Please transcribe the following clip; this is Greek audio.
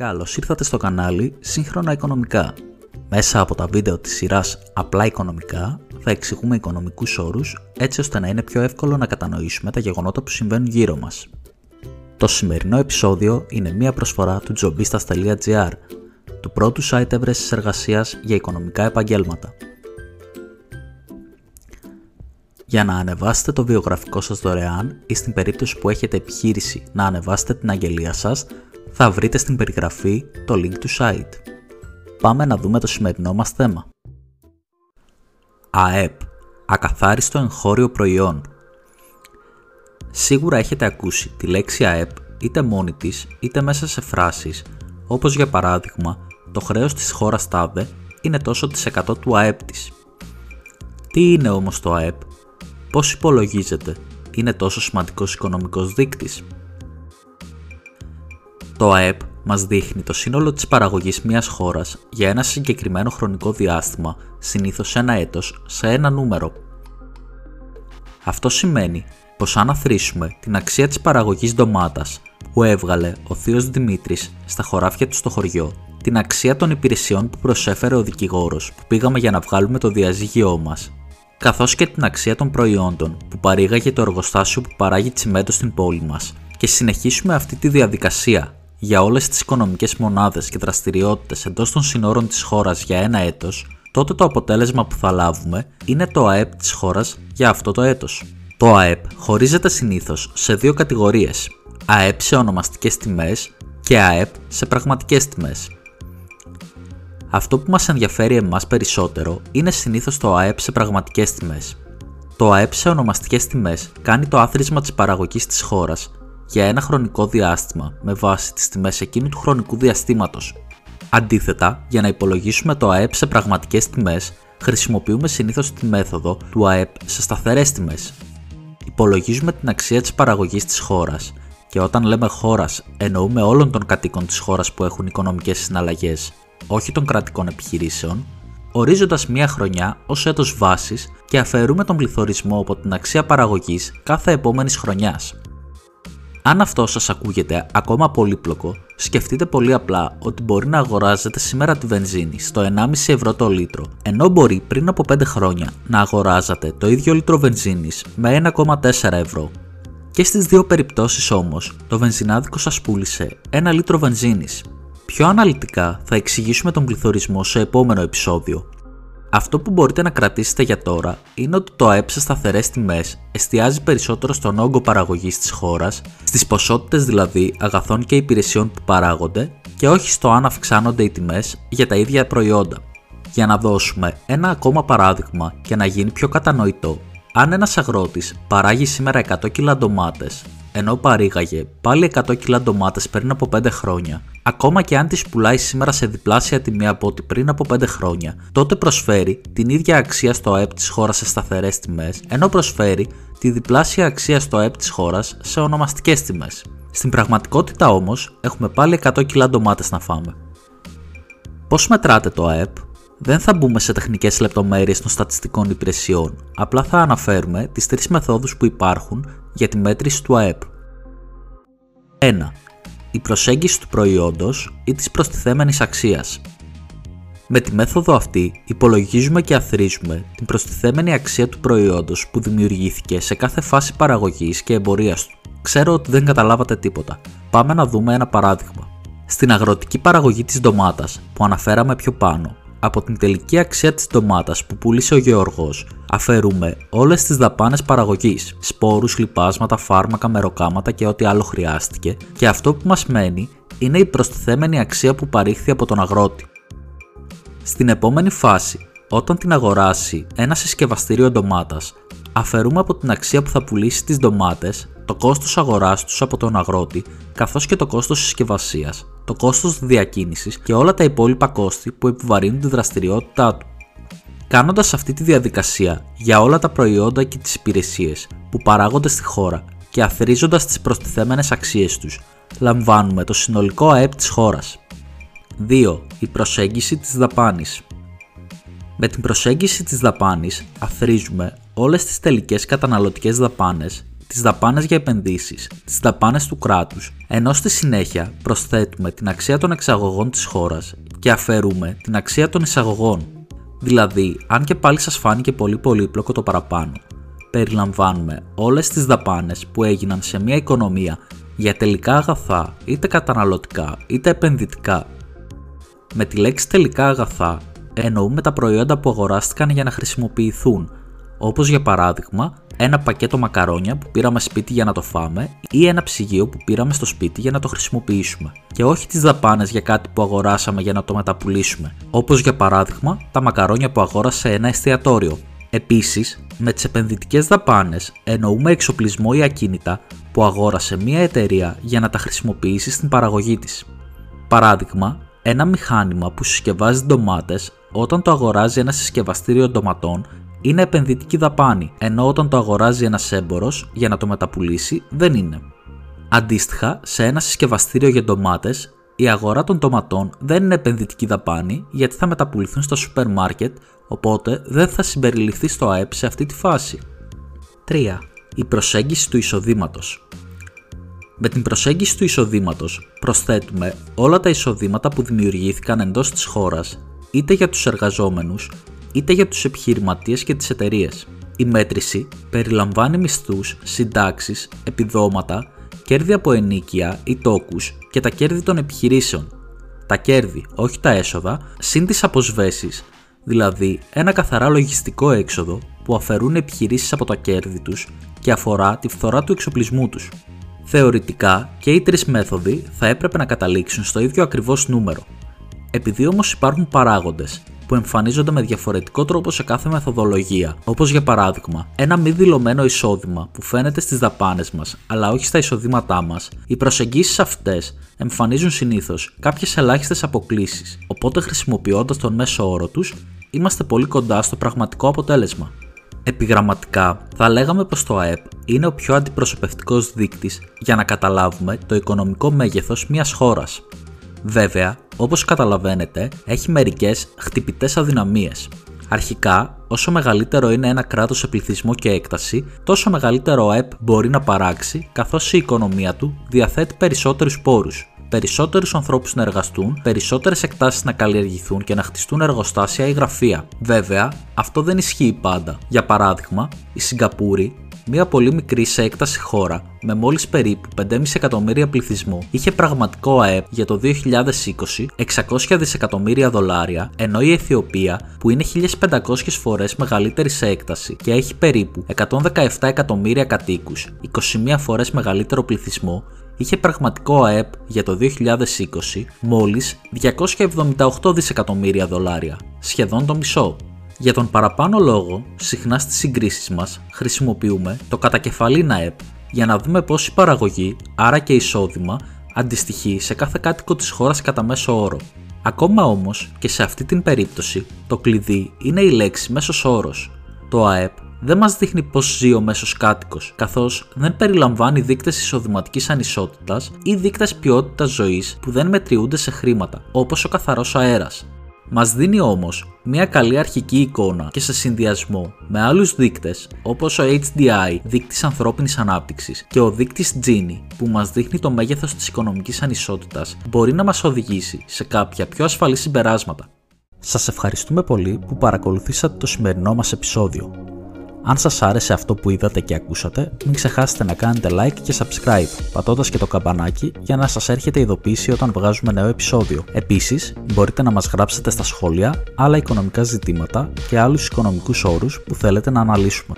Καλώς ήρθατε στο κανάλι Σύγχρονα Οικονομικά. Μέσα από τα βίντεο της σειράς Απλά Οικονομικά θα εξηγούμε οικονομικούς όρους έτσι ώστε να είναι πιο εύκολο να κατανοήσουμε τα γεγονότα που συμβαίνουν γύρω μας. Το σημερινό επεισόδιο είναι μία προσφορά του jobistas.gr, του πρώτου site έβρεσης εργασίας για οικονομικά επαγγέλματα. Για να ανεβάσετε το βιογραφικό σας δωρεάν ή στην περίπτωση που έχετε επιχείρηση να ανεβάσετε την αγγελία σας, θα βρείτε στην περιγραφή το link του site. Πάμε να δούμε το σημερινό μας θέμα. ΑΕΠ Ακαθάριστο εγχώριο προϊόν Σίγουρα έχετε ακούσει τη λέξη ΑΕΠ είτε μόνη της είτε μέσα σε φράσεις όπως για παράδειγμα το χρέος της χώρας τάδε είναι τόσο της 100 του ΑΕΠ της. Τι είναι όμως το ΑΕΠ, πώς υπολογίζεται, είναι τόσο σημαντικός οικονομικός δείκτης; Το ΑΕΠ μας δείχνει το σύνολο της παραγωγής μιας χώρας για ένα συγκεκριμένο χρονικό διάστημα, συνήθως ένα έτος, σε ένα νούμερο. Αυτό σημαίνει πως αν αθροίσουμε την αξία της παραγωγής ντομάτας που έβγαλε ο θείος Δημήτρης στα χωράφια του στο χωριό, την αξία των υπηρεσιών που προσέφερε ο δικηγόρος που πήγαμε για να βγάλουμε το διαζύγιό μας, καθώς και την αξία των προϊόντων που παρήγαγε το εργοστάσιο που παράγει τσιμέντο στην πόλη μας και συνεχίσουμε αυτή τη διαδικασία για όλες τις οικονομικές μονάδες και δραστηριότητες εντός των συνόρων της χώρας για ένα έτος, τότε το αποτέλεσμα που θα λάβουμε είναι το ΑΕΠ της χώρας για αυτό το έτος. Το ΑΕΠ χωρίζεται συνήθως σε δύο κατηγορίες, ΑΕΠ σε ονομαστικές τιμές και ΑΕΠ σε πραγματικές τιμές. Αυτό που μας ενδιαφέρει εμάς περισσότερο είναι συνήθως το ΑΕΠ σε πραγματικές τιμές. Το ΑΕΠ σε ονομαστικές τιμές κάνει το άθροισμα της παραγωγής της χώρας για ένα χρονικό διάστημα με βάση τις τιμές εκείνου του χρονικού διαστήματος. Αντίθετα, για να υπολογίσουμε το ΑΕΠ σε πραγματικές τιμές, χρησιμοποιούμε συνήθως τη μέθοδο του ΑΕΠ σε σταθερές τιμές. Υπολογίζουμε την αξία της παραγωγής της χώρας και όταν λέμε χώρας εννοούμε όλων των κατοίκων της χώρας που έχουν οικονομικές συναλλαγές, όχι των κρατικών επιχειρήσεων, ορίζοντας μία χρονιά ως έτος βάσης και αφαιρούμε τον πληθωρισμό από την αξία παραγωγής κάθε επόμενης χρονιάς. Αν αυτό σας ακούγεται ακόμα πολύπλοκο, σκεφτείτε πολύ απλά ότι μπορεί να αγοράζετε σήμερα τη βενζίνη στο 1,5 ευρώ το λίτρο, ενώ μπορεί πριν από 5 χρόνια να αγοράζατε το ίδιο λίτρο βενζίνης με 1,4 ευρώ. Και στις δύο περιπτώσεις όμως, το βενζινάδικο σας πούλησε 1 λίτρο βενζίνης. Πιο αναλυτικά θα εξηγήσουμε τον πληθωρισμό σε επόμενο επεισόδιο, αυτό που μπορείτε να κρατήσετε για τώρα είναι ότι το ΑΕΠ σε σταθερές τιμές εστιάζει περισσότερο στον όγκο παραγωγής της χώρας, στις ποσότητες δηλαδή αγαθών και υπηρεσιών που παράγονται και όχι στο αν αυξάνονται οι τιμές για τα ίδια προϊόντα. Για να δώσουμε ένα ακόμα παράδειγμα και να γίνει πιο κατανοητό, αν ένας αγρότης παράγει σήμερα 100 κιλά ντομάτες, ενώ παρήγαγε πάλι 100 κιλά ντομάτες πριν από 5 χρόνια ακόμα και αν τις πουλάει σήμερα σε διπλάσια τιμή από ό,τι πριν από 5 χρόνια, τότε προσφέρει την ίδια αξία στο ΑΕΠ της χώρας σε σταθερές τιμές, ενώ προσφέρει τη διπλάσια αξία στο ΑΕΠ της χώρας σε ονομαστικές τιμές. Στην πραγματικότητα όμως, έχουμε πάλι 100 κιλά ντομάτες να φάμε. Πώς μετράτε το ΑΕΠ; Δεν θα μπούμε σε τεχνικές λεπτομέρειες των στατιστικών υπηρεσιών, απλά θα αναφέρουμε τις τρεις μεθόδους που υπάρχουν για τη μέτρηση του ΑΕΠ. 1 η προσέγγιση του προϊόντος ή της προστιθέμενης αξίας. Με τη μέθοδο αυτή υπολογίζουμε και αθροίζουμε την προστιθέμενη αξία του προϊόντος που δημιουργήθηκε σε κάθε φάση παραγωγής και εμπορίας του. Ξέρω ότι δεν καταλάβατε τίποτα. Πάμε να δούμε ένα παράδειγμα. Στην αγροτική παραγωγή της ντομάτας που αναφέραμε πιο πάνω, από την τελική αξία της ντομάτας που πούλησε ο Γεωργός, αφαιρούμε όλες τις δαπάνες παραγωγής, σπόρους, λιπάσματα, φάρμακα, μεροκάματα και ό,τι άλλο χρειάστηκε και αυτό που μας μένει είναι η προστιθέμενη αξία που παρήχθη από τον αγρότη. Στην επόμενη φάση, όταν την αγοράσει ένα συσκευαστήριο ντομάτας, αφαιρούμε από την αξία που θα πουλήσει τις ντομάτες το κόστος αγοράς τους από τον αγρότη καθώς και το κόστος συσκευασίας το κόστος διακίνησης και όλα τα υπόλοιπα κόστη που επιβαρύνουν τη δραστηριότητά του. Κάνοντας αυτή τη διαδικασία για όλα τα προϊόντα και τις υπηρεσίες που παράγονται στη χώρα και αθρίζοντας τις προστιθέμενες αξίες τους, λαμβάνουμε το συνολικό ΑΕΠ της χώρας. 2. Η προσέγγιση της δαπάνης. Με την προσέγγιση της δαπάνης αθρίζουμε όλες τις τελικές καταναλωτικές δαπάνες τις δαπάνες για επενδύσεις, τις δαπάνες του κράτους, ενώ στη συνέχεια προσθέτουμε την αξία των εξαγωγών της χώρας και αφαιρούμε την αξία των εισαγωγών. Δηλαδή, αν και πάλι σας φάνηκε πολύ πολύπλοκο το παραπάνω, περιλαμβάνουμε όλες τις δαπάνες που έγιναν σε μια οικονομία για τελικά αγαθά, είτε καταναλωτικά είτε επενδυτικά. Με τη λέξη τελικά αγαθά εννοούμε τα προϊόντα που αγοράστηκαν για να χρησιμοποιηθούν, όπως για παράδειγμα ένα πακέτο μακαρόνια που πήραμε σπίτι για να το φάμε ή ένα ψυγείο που πήραμε στο σπίτι για να το χρησιμοποιήσουμε. Και όχι τις δαπάνες για κάτι που αγοράσαμε για να το μεταπουλήσουμε, όπως για παράδειγμα τα μακαρόνια που αγόρασε ένα εστιατόριο. Επίσης, με τις επενδυτικές δαπάνες εννοούμε εξοπλισμό ή ακίνητα που αγόρασε μια εταιρεία για να τα χρησιμοποιήσει στην παραγωγή της. Παράδειγμα, ένα μηχάνημα που συσκευάζει ντομάτες όταν το αγοράζει ένα συσκευαστήριο ντοματών είναι επενδυτική δαπάνη, ενώ όταν το αγοράζει ένας έμπορο για να το μεταπουλήσει δεν είναι. Αντίστοιχα, σε ένα συσκευαστήριο για ντομάτες, η αγορά των ντοματών δεν είναι επενδυτική δαπάνη γιατί θα μεταπουληθούν στο σούπερ μάρκετ, οπότε δεν θα συμπεριληφθεί στο ΑΕΠ σε αυτή τη φάση. 3. Η προσέγγιση του εισοδήματος. Με την προσέγγιση του εισοδήματος προσθέτουμε όλα τα εισοδήματα που δημιουργήθηκαν εντός της χώρας είτε για τους εργαζόμενους είτε για τους επιχειρηματίες και τις εταιρείες. Η μέτρηση περιλαμβάνει μισθούς, συντάξεις, επιδόματα, κέρδη από ενίκεια ή τόκους και τα κέρδη των επιχειρήσεων. Τα κέρδη, όχι τα έσοδα, συν τις αποσβέσεις, δηλαδή ένα καθαρά λογιστικό έξοδο που αφαιρούν επιχειρήσεις από τα κέρδη τους και αφορά τη φθορά του εξοπλισμού τους. Θεωρητικά και οι τρεις μέθοδοι θα έπρεπε να καταλήξουν στο ίδιο ακριβώς νούμερο. Επειδή όμως υπάρχουν παράγοντες που εμφανίζονται με διαφορετικό τρόπο σε κάθε μεθοδολογία, όπως για παράδειγμα, ένα μη δηλωμένο εισόδημα που φαίνεται στις δαπάνες μας αλλά όχι στα εισοδήματά μας, οι προσεγγίσεις αυτές εμφανίζουν συνήθως κάποιες ελάχιστες αποκλήσεις, οπότε χρησιμοποιώντας τον μέσο όρο τους, είμαστε πολύ κοντά στο πραγματικό αποτέλεσμα. Επιγραμματικά, θα λέγαμε πως το ΑΕΠ είναι ο πιο αντιπροσωπευτικός δείκτης για να καταλάβουμε το οικονομικό μέγεθος μιας χώρας. Βέβαια, όπως καταλαβαίνετε, έχει μερικές χτυπητές αδυναμίες. Αρχικά, όσο μεγαλύτερο είναι ένα κράτος σε πληθυσμό και έκταση, τόσο μεγαλύτερο ΑΕΠ μπορεί να παράξει, καθώς η οικονομία του διαθέτει περισσότερους πόρους, περισσότερους ανθρώπους να εργαστούν, περισσότερες εκτάσεις να καλλιεργηθούν και να χτιστούν εργοστάσια ή γραφεία. Βέβαια, αυτό δεν ισχύει πάντα. Για παράδειγμα, η Σιγκαπούρη μια πολύ μικρή σε έκταση χώρα με μόλις περίπου 5,5 εκατομμύρια πληθυσμό είχε πραγματικό ΑΕΠ για το 2020 600 δισεκατομμύρια δολάρια ενώ η Αιθιοπία που είναι 1500 φορές μεγαλύτερη σε έκταση και έχει περίπου 117 εκατομμύρια κατοίκους 21 φορές μεγαλύτερο πληθυσμό είχε πραγματικό ΑΕΠ για το 2020 μόλις 278 δισεκατομμύρια δολάρια, σχεδόν το μισό. Για τον παραπάνω λόγο, συχνά στις συγκρίσεις μας χρησιμοποιούμε το κατακεφαλήν ΑΕΠ για να δούμε πώς η παραγωγή, άρα και εισόδημα, αντιστοιχεί σε κάθε κάτοικο της χώρας κατά μέσο όρο. Ακόμα όμως και σε αυτή την περίπτωση, το κλειδί είναι η λέξη μέσος όρος. Το ΑΕΠ δεν μας δείχνει πώς ζει ο μέσος κάτοικος, καθώς δεν περιλαμβάνει δείκτες εισοδηματικής ανισότητας ή δείκτες ποιότητας ζωής που δεν μετριούνται σε χρήματα, όπως ο καθαρός αέρας. Μας δίνει όμως μια καλή αρχική εικόνα και σε συνδυασμό με άλλους δείκτες όπως ο HDI, δείκτης ανθρώπινης ανάπτυξης, και ο δείκτης Gini, που μας δείχνει το μέγεθος της οικονομικής ανισότητας, μπορεί να μας οδηγήσει σε κάποια πιο ασφαλή συμπεράσματα. Σας ευχαριστούμε πολύ που παρακολουθήσατε το σημερινό μας επεισόδιο. Αν σας άρεσε αυτό που είδατε και ακούσατε, μην ξεχάσετε να κάνετε like και subscribe, πατώντας και το καμπανάκι για να σας έρχεται ειδοποίηση όταν βγάζουμε νέο επεισόδιο. Επίσης, μπορείτε να μας γράψετε στα σχόλια άλλα οικονομικά ζητήματα και άλλους οικονομικούς όρους που θέλετε να αναλύσουμε.